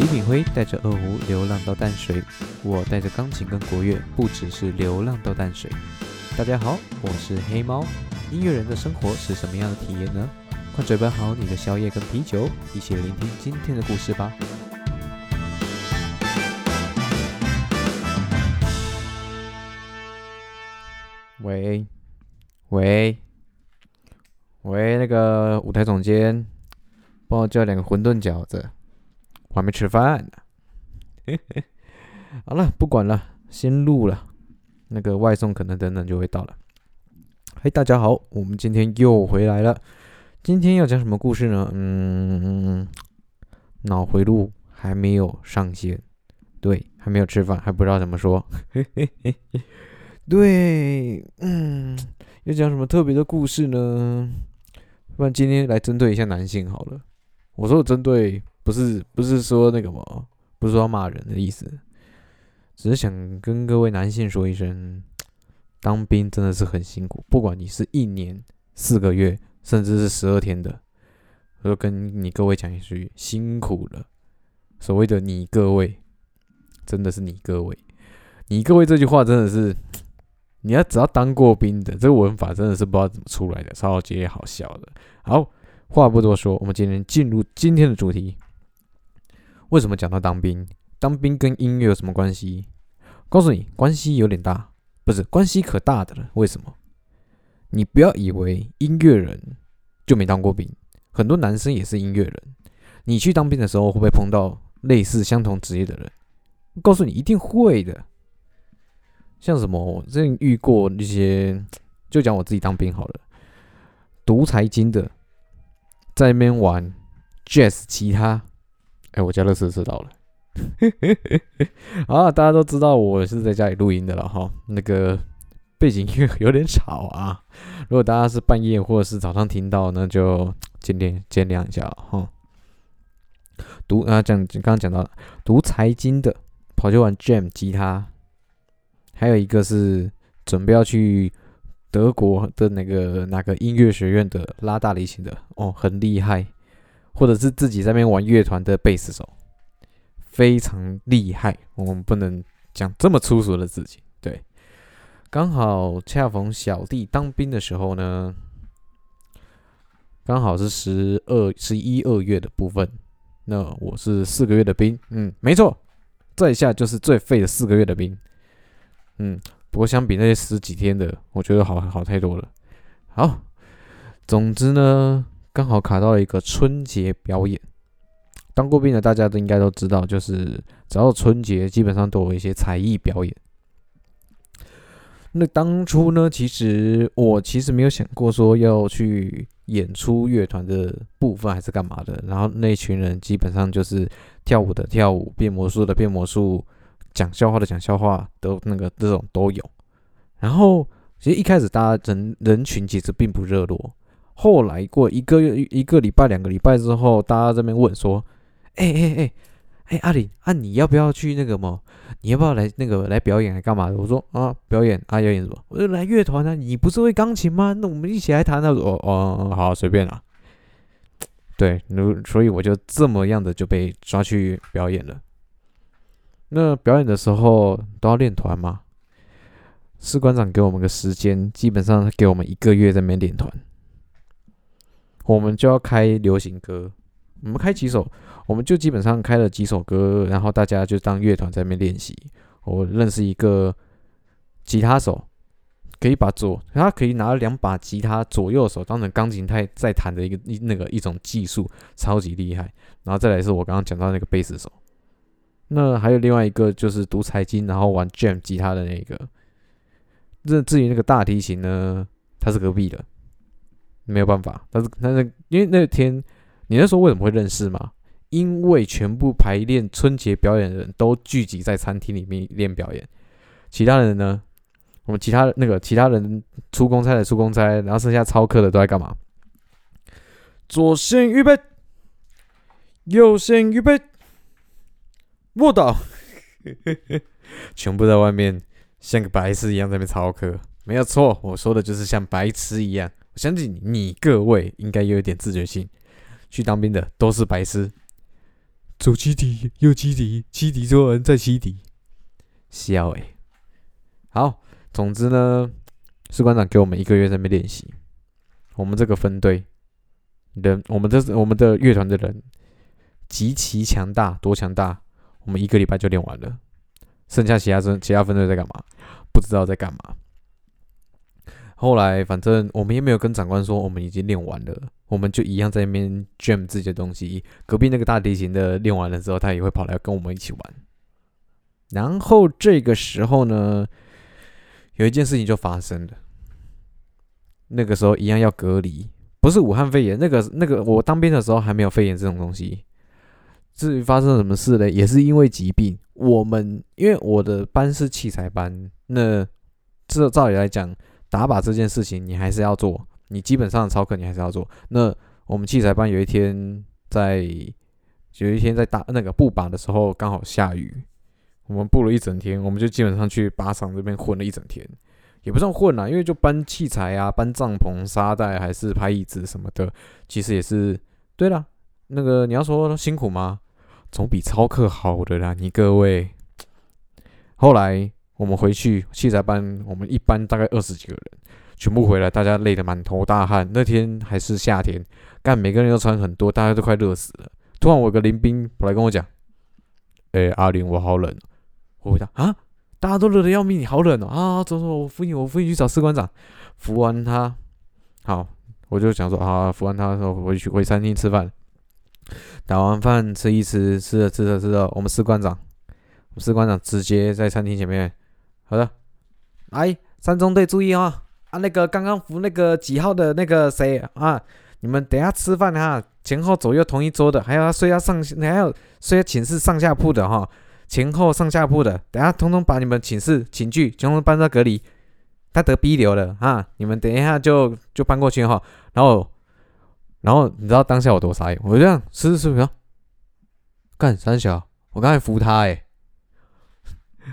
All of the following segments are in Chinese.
李炳辉带着二胡流浪到淡水，我带着钢琴跟国乐，不只是流浪到淡水。大家好，我是黑猫。音乐人的生活是什么样的体验呢？快准备好你的宵夜跟啤酒，一起聆听今天的故事吧。喂，喂，喂，那个舞台总监，帮我叫两个馄饨饺子，我还没吃饭呢。好了，不管了，先录了。那个外送可能等等就会到了。嘿，大家好，我们今天又回来了。今天要讲什么故事呢？嗯，脑回路还没有上线，对，还没有吃饭，还不知道怎么说。嘿嘿。对，嗯，要讲什么特别的故事呢？不然今天来针对一下男性好了。我说的针对，不是不是说那个嘛，不是说骂人的意思，只是想跟各位男性说一声，当兵真的是很辛苦。不管你是一年、四个月，甚至是十二天的，我就跟你各位讲一句，辛苦了。所谓的你各位，真的是你各位，你各位这句话真的是。你要只要当过兵的，这个文法真的是不知道怎么出来的，超级好笑的。好，话不多说，我们今天进入今天的主题。为什么讲到当兵？当兵跟音乐有什么关系？告诉你，关系有点大，不是关系可大的了。为什么？你不要以为音乐人就没当过兵，很多男生也是音乐人。你去当兵的时候，会不会碰到类似相同职业的人？告诉你，一定会的。像什么，我最近遇过那些，就讲我自己当兵好了，读财经的，在那边玩 jazz 吉他，哎，我家乐色知道了，啊，大家都知道我是在家里录音的了哈，那个背景音乐有点吵啊，如果大家是半夜或者是早上听到，那就见谅见谅一下哈。读啊讲刚刚讲到读财经的，跑去玩 jam 吉他。还有一个是准备要去德国的那个哪个音乐学院的拉大提琴的哦，很厉害，或者是自己在那边玩乐团的贝斯手，非常厉害。我们不能讲这么粗俗的自己。对，刚好恰逢小弟当兵的时候呢，刚好是十二、十一二月的部分。那我是四个月的兵，嗯，没错，这下就是最废的四个月的兵。嗯，不过相比那些十几天的，我觉得好好太多了。好，总之呢，刚好卡到了一个春节表演。当过兵的大家都应该都知道，就是只要春节，基本上都有一些才艺表演。那当初呢，其实我其实没有想过说要去演出乐团的部分，还是干嘛的。然后那群人基本上就是跳舞的跳舞，变魔术的变魔术。讲笑话的讲笑话，都那个这种都有。然后其实一开始大家人人群其实并不热络，后来过一个月、一个礼拜、两个礼拜之后，大家这边问说：“哎哎哎哎，阿林啊，你要不要去那个么？你要不要来那个来表演来干嘛的？”我说：“啊，表演啊，表演什么？我就来乐团啊。你不是会钢琴吗？那我们一起来弹那哦哦，好，随便啦。对，如所以我就这么样的就被抓去表演了。那表演的时候都要练团吗？士官长给我们个时间，基本上给我们一个月在那边练团。我们就要开流行歌，我们开几首，我们就基本上开了几首歌，然后大家就当乐团在那边练习。我认识一个吉他手，可以把左他可以拿两把吉他左右手当成钢琴太在弹的一个一那个一种技术，超级厉害。然后再来是我刚刚讲到那个贝斯手。那还有另外一个就是读财经，然后玩 jam 吉他的那个。那至于那个大提琴呢，他是隔壁的，没有办法。但是但是因为那天你那时候为什么会认识吗？因为全部排练春节表演的人都聚集在餐厅里面练表演，其他人呢，我们其他那个其他人出公差的出公差，然后剩下操课的都在干嘛？左线预备，右线预备。卧倒，全部在外面像个白痴一样在那边操课，没有错，我说的就是像白痴一样。相信你各位应该有一点自觉性，去当兵的都是白痴，左基底，又基底，基底做完再基底，笑诶。好，总之呢，士官长给我们一个月在那边练习。我们这个分队人，我们这我们的乐团的人极其强大，多强大？我们一个礼拜就练完了。剩下其他分其他分队在干嘛？不知道在干嘛。后来反正我们也没有跟长官说我们已经练完了，我们就一样在那边 jam 自己的东西。隔壁那个大提琴的练完了之后，他也会跑来跟我们一起玩。然后这个时候呢，有一件事情就发生了。那个时候一样要隔离，不是武汉肺炎，那个那个我当兵的时候还没有肺炎这种东西。至于发生什么事呢？也是因为疾病。我们因为我的班是器材班，那这照理来讲。打靶这件事情你还是要做，你基本上的操课你还是要做。那我们器材班有一天在有一天在打那个布靶的时候，刚好下雨，我们布了一整天，我们就基本上去靶场这边混了一整天，也不算混啦，因为就搬器材啊、搬帐篷、沙袋还是拍椅子什么的，其实也是对了。那个你要说辛苦吗？总比操课好的啦，你各位。后来。我们回去器材班，我们一班大概二十几个人，全部回来，大家累得满头大汗。那天还是夏天，干每个人都穿很多，大家都快热死了。突然，我有个林兵跑来跟我讲：“哎，阿林，我好冷。”我回答：“啊，大家都热得要命，你好冷哦！啊，走走，我扶你，我扶你去找士官长。扶完他，好，我就想说啊，扶完他之后回去回餐厅吃饭。打完饭吃一吃，吃了吃了吃了，我们士官长，我们士官长直接在餐厅前面。好的，来三中队注意啊！啊，那个刚刚扶那个几号的那个谁啊？你们等下吃饭哈，前后左右同一桌的，还有睡要上，还有睡寝室上下铺的哈，前后上下铺的，等下通通把你们寝室寝具全部搬到隔离。他得 B 流了啊！你们等一下就就搬过去哈。然后，然后你知道当下我多傻眼？我这样是是是，干三小，我刚才扶他哎。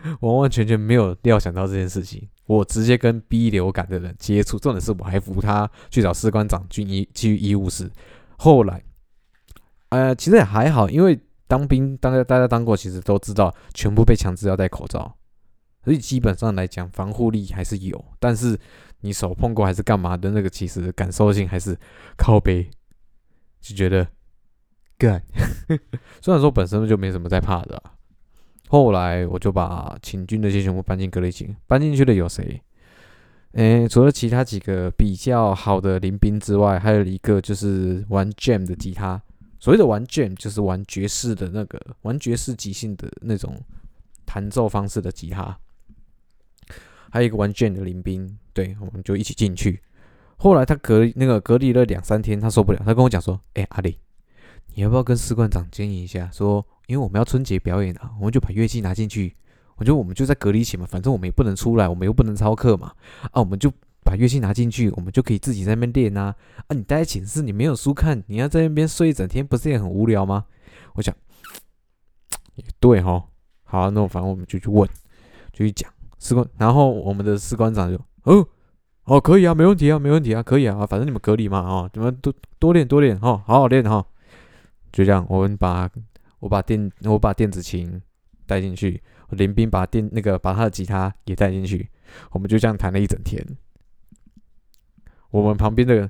完完全全没有料想到这件事情，我直接跟 B 流感的人接触，重点是我还扶他去找士官长军医去医务室。后来，呃，其实也还好，因为当兵，大家大家当过，其实都知道，全部被强制要戴口罩，所以基本上来讲，防护力还是有。但是你手碰过还是干嘛的那个，其实感受性还是靠背，就觉得干。虽然说本身就没什么在怕的。后来我就把请军的些全部搬进隔离寝，搬进去的有谁？诶，除了其他几个比较好的临兵之外，还有一个就是玩 jam 的吉他。所谓的玩 jam 就是玩爵士的那个，玩爵士即兴的那种弹奏方式的吉他。还有一个玩 jam 的临兵，对，我们就一起进去。后来他隔那个隔离了两三天，他受不了，他跟我讲说：“哎，阿里，你要不要跟士官长建议一下，说？”因为我们要春节表演啊，我们就把乐器拿进去。我觉得我们就在隔离起嘛，反正我们也不能出来，我们又不能操课嘛。啊，我们就把乐器拿进去，我们就可以自己在那边练啊。啊，你待在寝室，你没有书看，你要在那边睡一整天，不是也很无聊吗？我想，也对哈。好，那我反正我们就去问，就去讲士官。然后我们的士官长就，哦，哦，可以啊，没问题啊，没问题啊，可以啊。反正你们隔离嘛，啊，你们多多练多练哈，好好练哈。就这样，我们把。我把电我把电子琴带进去，林斌把电那个把他的吉他也带进去，我们就这样弹了一整天。我们旁边的，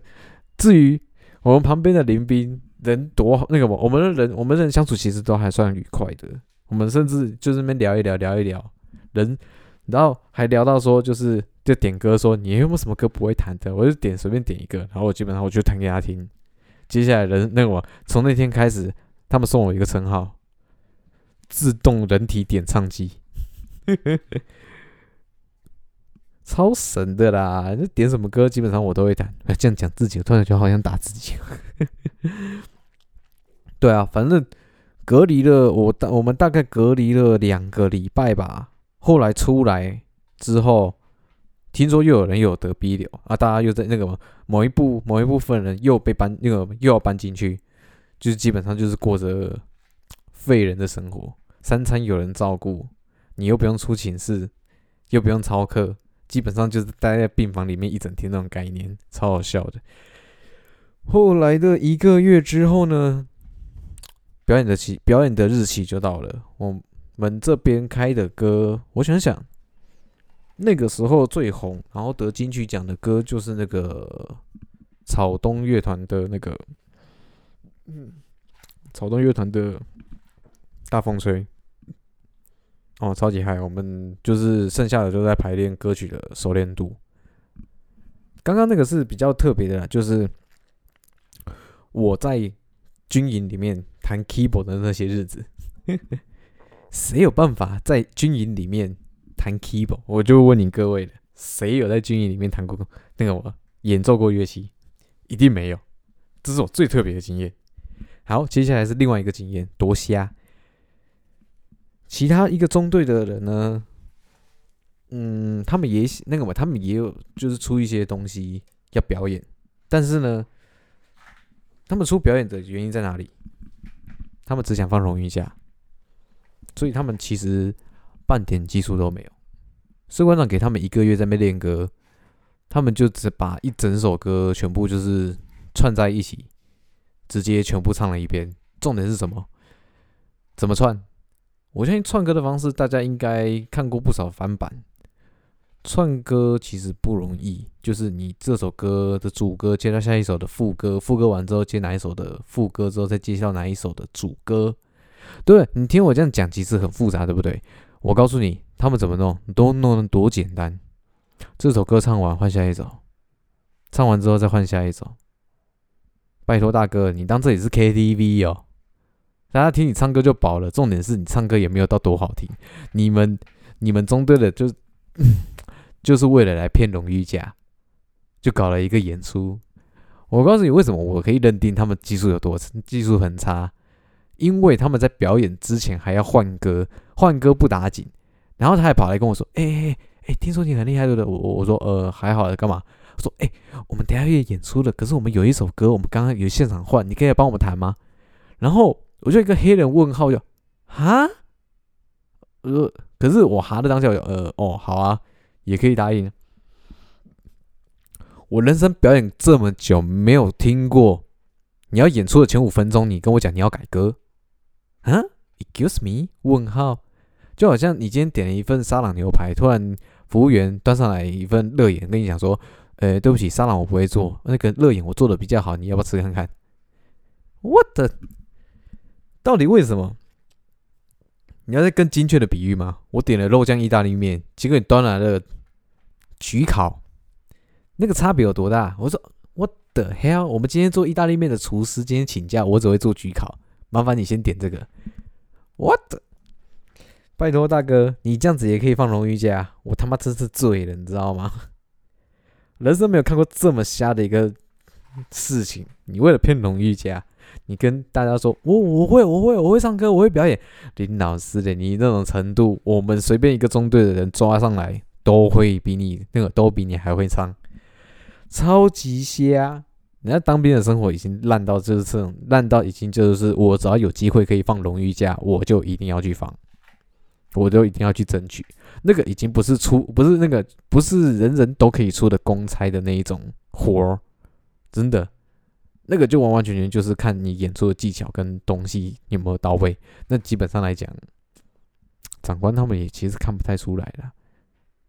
至于我们旁边的林斌人多那个我们的人我们人相处其实都还算愉快的。我们甚至就是那边聊一聊聊一聊，人然后还聊到说就是就点歌说你有没有什么歌不会弹的，我就点随便点一个，然后我基本上我就弹给他听。接下来人那个从那天开始。他们送我一个称号，自动人体点唱机，超神的啦！那点什么歌，基本上我都会弹。这样讲自己，突然觉得好像打自己。对啊，反正隔离了我大，我们大概隔离了两个礼拜吧。后来出来之后，听说又有人又有得 B 流啊，大家又在那个某一部某一部分人又被搬，那个又要搬进去。就是基本上就是过着废人的生活，三餐有人照顾，你又不用出寝室，又不用操课，基本上就是待在病房里面一整天那种概念，超好笑的。后来的一个月之后呢，表演的期表演的日期就到了。我们这边开的歌，我想想，那个时候最红，然后得金曲奖的歌就是那个草东乐团的那个，嗯，草东乐团的《大风吹》。哦，超级嗨！我们就是剩下的都在排练歌曲的熟练度。刚刚那个是比较特别的，就是我在军营里面弹 keyboard 的那些日子。谁有办法在军营里面弹 keyboard？我就问你各位了，谁有在军营里面弹过那个我演奏过乐器？一定没有。这是我最特别的经验。好，接下来是另外一个经验，多瞎。其他一个中队的人呢，嗯，他们也那个嘛，他们也有就是出一些东西要表演，但是呢，他们出表演的原因在哪里？他们只想放荣誉假，所以他们其实半点技术都没有。士官长给他们一个月在那边练歌，他们就只把一整首歌全部就是串在一起，直接全部唱了一遍。重点是什么？怎么串？我相信串歌的方式，大家应该看过不少翻版。串歌其实不容易，就是你这首歌的主歌接到下一首的副歌，副歌完之后接哪一首的副歌之后再接到哪一首的主歌。对你听我这样讲，其实很复杂，对不对？我告诉你，他们怎么弄，都弄得多简单。这首歌唱完换下一首，唱完之后再换下一首。拜托大哥，你当这里是 KTV 哦？大家听你唱歌就饱了，重点是你唱歌也没有到多好听。你们你们中队的就 就是为了来骗荣誉价，就搞了一个演出。我告诉你为什么我可以认定他们技术有多技术很差，因为他们在表演之前还要换歌，换歌不打紧，然后他还跑来跟我说：“哎哎哎，听说你很厉害对不对？”我我说：“呃，还好，干嘛？”说：“哎，我们等下要演出了，可是我们有一首歌，我们刚刚有现场换，你可以帮我们弹吗？”然后。我就一个黑人问号，就哈，呃，可是我哈的当下，呃，哦，好啊，也可以答应。我人生表演这么久，没有听过你要演出的前五分钟，你跟我讲你要改歌，啊？Excuse me？问号，就好像你今天点了一份沙朗牛排，突然服务员端上来一份热眼，跟你讲说，呃，对不起，沙朗我不会做，那个热眼我做的比较好，你要不要吃看看？What？到底为什么？你要再更精确的比喻吗？我点了肉酱意大利面，结果你端来了焗烤，那个差别有多大？我说 What the hell？我们今天做意大利面的厨师今天请假，我只会做焗烤，麻烦你先点这个。What？拜托大哥，你这样子也可以放荣誉假？我他妈真是醉了，你知道吗？人生没有看过这么瞎的一个事情，你为了骗荣誉假？你跟大家说，我我会我会我会唱歌，我会表演。林老师的，你那种程度，我们随便一个中队的人抓上来，都会比你那个都比你还会唱，超级瞎。人家当兵的生活已经烂到就是这种烂到已经就是我只要有机会可以放荣誉假，我就一定要去放，我就一定要去争取。那个已经不是出不是那个不是人人都可以出的公差的那一种活儿，真的。那个就完完全全就是看你演出的技巧跟东西有没有到位。那基本上来讲，长官他们也其实看不太出来了，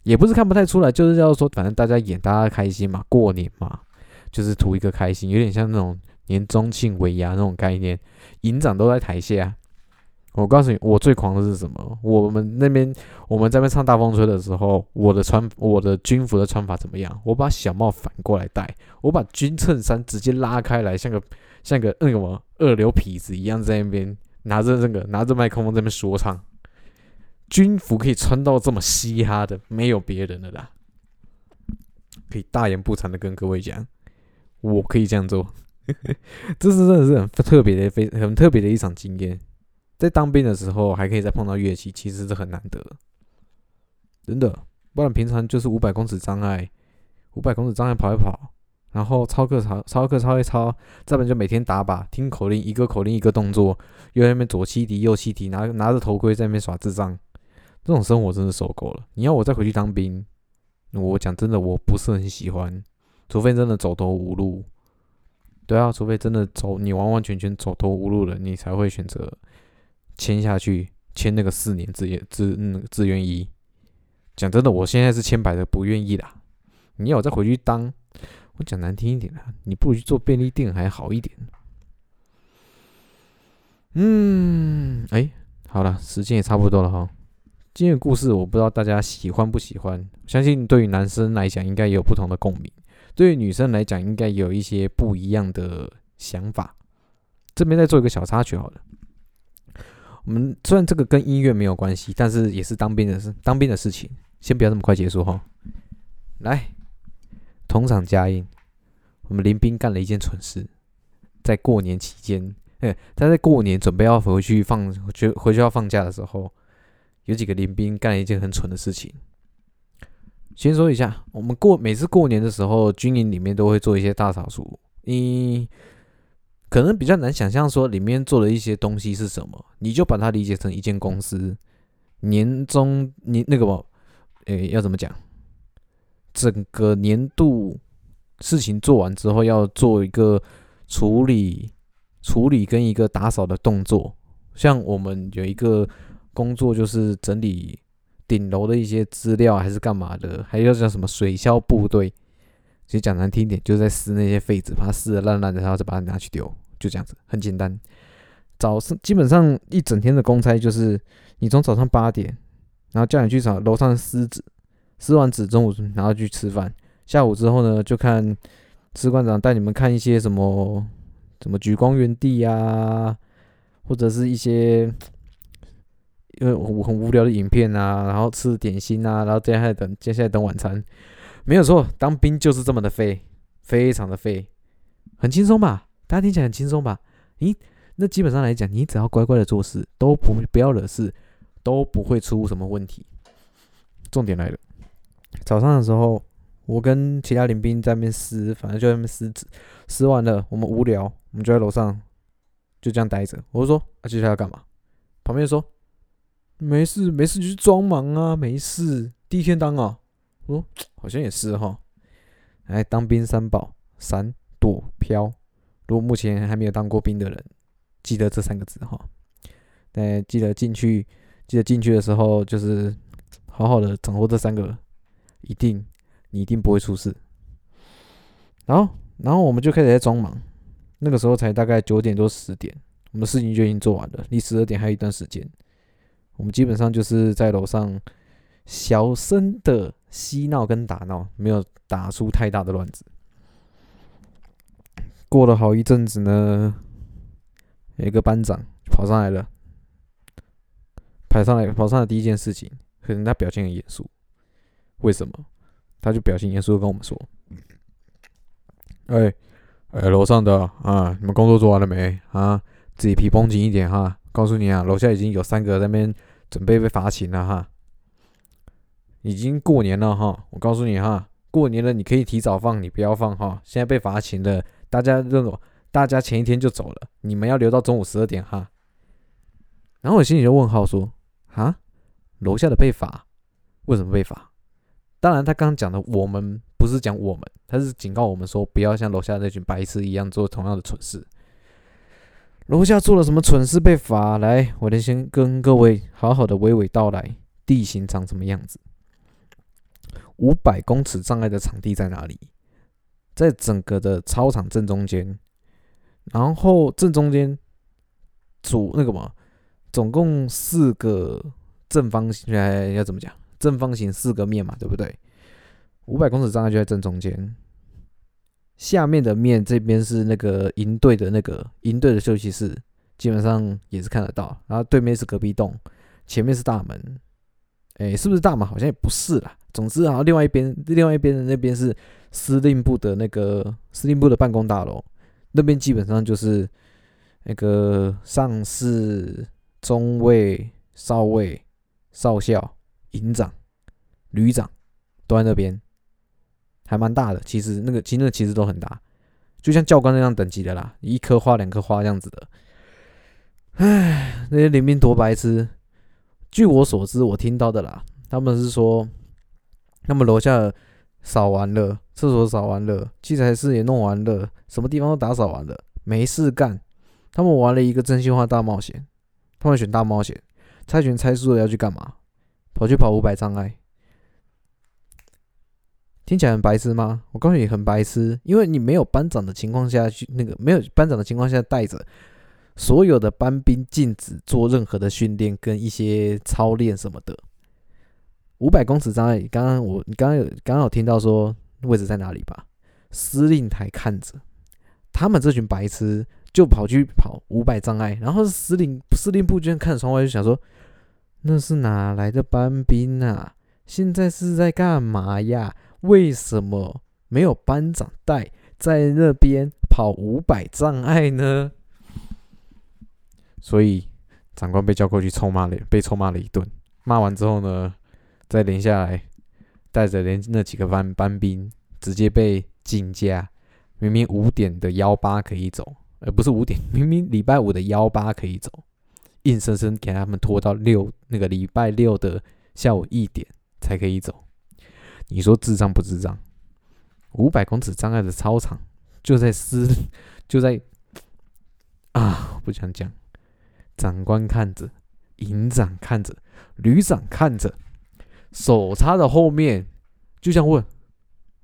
也不是看不太出来，就是要说反正大家演，大家开心嘛，过年嘛，就是图一个开心，有点像那种年终庆尾牙那种概念，营长都在台下。我告诉你，我最狂的是什么？我们那边我们在那边唱大风吹的时候，我的穿我的军服的穿法怎么样？我把小帽反过来戴，我把军衬衫直接拉开来，像个像个那个什么二流痞子一样，在那边拿着那个拿着麦克风在那边说唱。军服可以穿到这么嘻哈的，没有别人了啦。可以大言不惭的跟各位讲，我可以这样做，这是真的是很特别的、非很特别的一场经验。在当兵的时候还可以再碰到乐器，其实是很难得，真的。不然平常就是五百公尺障碍，五百公尺障碍跑一跑，然后操课操操课操一操，再不就每天打靶，听口令，一个口令一个动作，又在那边左七敌右七敌，拿拿着头盔在那边耍智障，这种生活真的受够了。你要我再回去当兵，我讲真的我不是很喜欢，除非真的走投无路，对啊，除非真的走你完完全全走投无路了，你才会选择签下去，签那个四年自愿自嗯自愿一。讲真的，我现在是千百的不愿意啦。你要我再回去当，我讲难听一点啦，你不如去做便利店还好一点。嗯，哎，好了，时间也差不多了哈。今天的故事我不知道大家喜欢不喜欢，相信对于男生来讲应该也有不同的共鸣，对于女生来讲应该有一些不一样的想法。这边再做一个小插曲好了。我们虽然这个跟音乐没有关系，但是也是当兵的事，当兵的事情，先不要这么快结束哈。来，同场加映，我们林兵干了一件蠢事，在过年期间。哎，他在过年准备要回去放，就回去要放假的时候，有几个林兵干了一件很蠢的事情。先说一下，我们过每次过年的时候，军营里面都会做一些大扫除。你可能比较难想象说里面做的一些东西是什么，你就把它理解成一间公司年终你那个么，诶，要怎么讲？整个年度事情做完之后，要做一个处理。处理跟一个打扫的动作，像我们有一个工作就是整理顶楼的一些资料，还是干嘛的，还要叫什么水销部队。其实讲难听点，就是在撕那些废纸，把它撕的烂烂的，然后再把它拿去丢，就这样子，很简单。早上基本上一整天的公差就是你从早上八点，然后叫你去找楼上撕纸，撕完纸中午然后去吃饭，下午之后呢就看士官长带你们看一些什么。什么举光原地呀，或者是一些因为很无聊的影片啊，然后吃点心啊，然后接下来等接下来等晚餐，没有错，当兵就是这么的废，非常的废，很轻松吧？大家听起来很轻松吧？咦，那基本上来讲，你只要乖乖的做事，都不不要惹事，都不会出什么问题。重点来了，早上的时候。我跟其他林兵在那边撕，反正就在那边撕纸，撕完了，我们无聊，我们就在楼上就这样待着。我就说：“啊，接下来要干嘛？”旁边说：“没事，没事，就去装忙啊，没事。第一天当啊。”哦：“好像也是哈。”哎，当兵三宝：闪、躲、飘。如果目前还没有当过兵的人，记得这三个字哈。哎，记得进去，记得进去的时候，就是好好的掌握这三个，一定。你一定不会出事。然后，然后我们就开始在装忙。那个时候才大概九点多十点，我们事情就已经做完了，离十二点还有一段时间。我们基本上就是在楼上小声的嬉闹跟打闹，没有打出太大的乱子。过了好一阵子呢，有一个班长跑上来了，跑上来跑上来第一件事情，可能他表现很严肃。为什么？他就表情严肃的跟我们说：“哎，哎，楼上的啊，你们工作做完了没啊？自己皮绷紧一点哈。告诉你啊，楼下已经有三个在那边准备被罚勤了哈。已经过年了哈，我告诉你哈，过年了你可以提早放，你不要放哈。现在被罚勤的，大家认为大家前一天就走了，你们要留到中午十二点哈。然后我心里就问号说：啊，楼下的被罚，为什么被罚？”当然，他刚刚讲的我们不是讲我们，他是警告我们说不要像楼下那群白痴一样做同样的蠢事。楼下做了什么蠢事被罚？来，我得先跟各位好好的娓娓道来，地形长什么样子？五百公尺障碍的场地在哪里？在整个的操场正中间，然后正中间主那个嘛，总共四个正方形，哎，要怎么讲？正方形四个面嘛，对不对？五百公尺障碍就在正中间。下面的面这边是那个营队的那个营队的休息室，基本上也是看得到。然后对面是隔壁栋，前面是大门。哎，是不是大门？好像也不是啦。总之，然后另外一边，另外一边的那边是司令部的那个司令部的办公大楼，那边基本上就是那个上士、中尉、少尉、少校。营长、旅长都在那边，还蛮大的。其实那个，其实那其实都很大，就像教官那样等级的啦，一颗花、两颗花这样子的。唉，那些林兵多白痴。据我所知，我听到的啦，他们是说，他们楼下扫完了，厕所扫完了，器材室也弄完了，什么地方都打扫完了，没事干。他们玩了一个真心话大冒险，他们选大冒险，猜拳猜输了要去干嘛？跑去跑五百障碍。听起来很白痴吗？我告诉你，很白痴，因为你没有班长的情况下去，那个没有班长的情况下带着所有的班兵禁止做任何的训练跟一些操练什么的。五百公尺障碍，刚刚我你刚刚有刚刚有听到说位置在哪里吧？司令台看着，他们这群白痴就跑去跑五百障碍，然后司令司令部居然看着窗外就想说，那是哪来的班兵啊？现在是在干嘛呀？为什么没有班长带在那边跑五百障碍呢？所以长官被叫过去臭骂了，被臭骂了一顿。骂完之后呢？再连下来，带着连那几个班班兵，直接被禁驾。明明五点的幺八可以走，而不是五点，明明礼拜五的幺八可以走，硬生生给他们拖到六那个礼拜六的下午一点才可以走。你说智障不智障？五百公尺障碍的操场就在私，就在啊，不想讲。长官看着，营长看着，旅长看着。手插的后面，就像问：“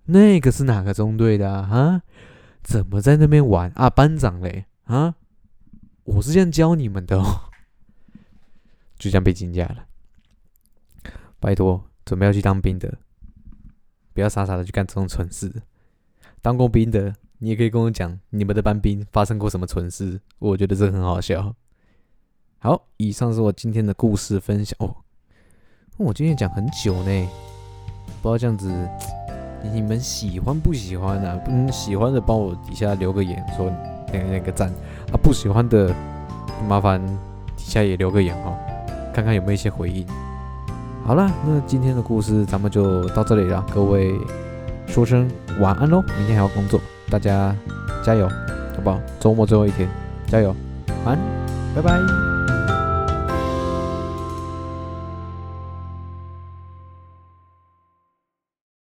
那个是哪个中队的啊？怎么在那边玩啊？班长嘞啊？我是这样教你们的哦。”就这样被惊驾了。拜托，准备要去当兵的，不要傻傻的去干这种蠢事。当过兵的，你也可以跟我讲你们的班兵发生过什么蠢事，我觉得这很好笑。好，以上是我今天的故事分享哦。我今天讲很久呢，不知道这样子你们喜欢不喜欢啊？嗯，喜欢的帮我底下留个言，说那个那个赞啊；不喜欢的麻烦底下也留个言哦，看看有没有一些回应。好了，那今天的故事咱们就到这里了，各位说声晚安喽，明天还要工作，大家加油，好不好？周末最后一天，加油，晚安，拜拜。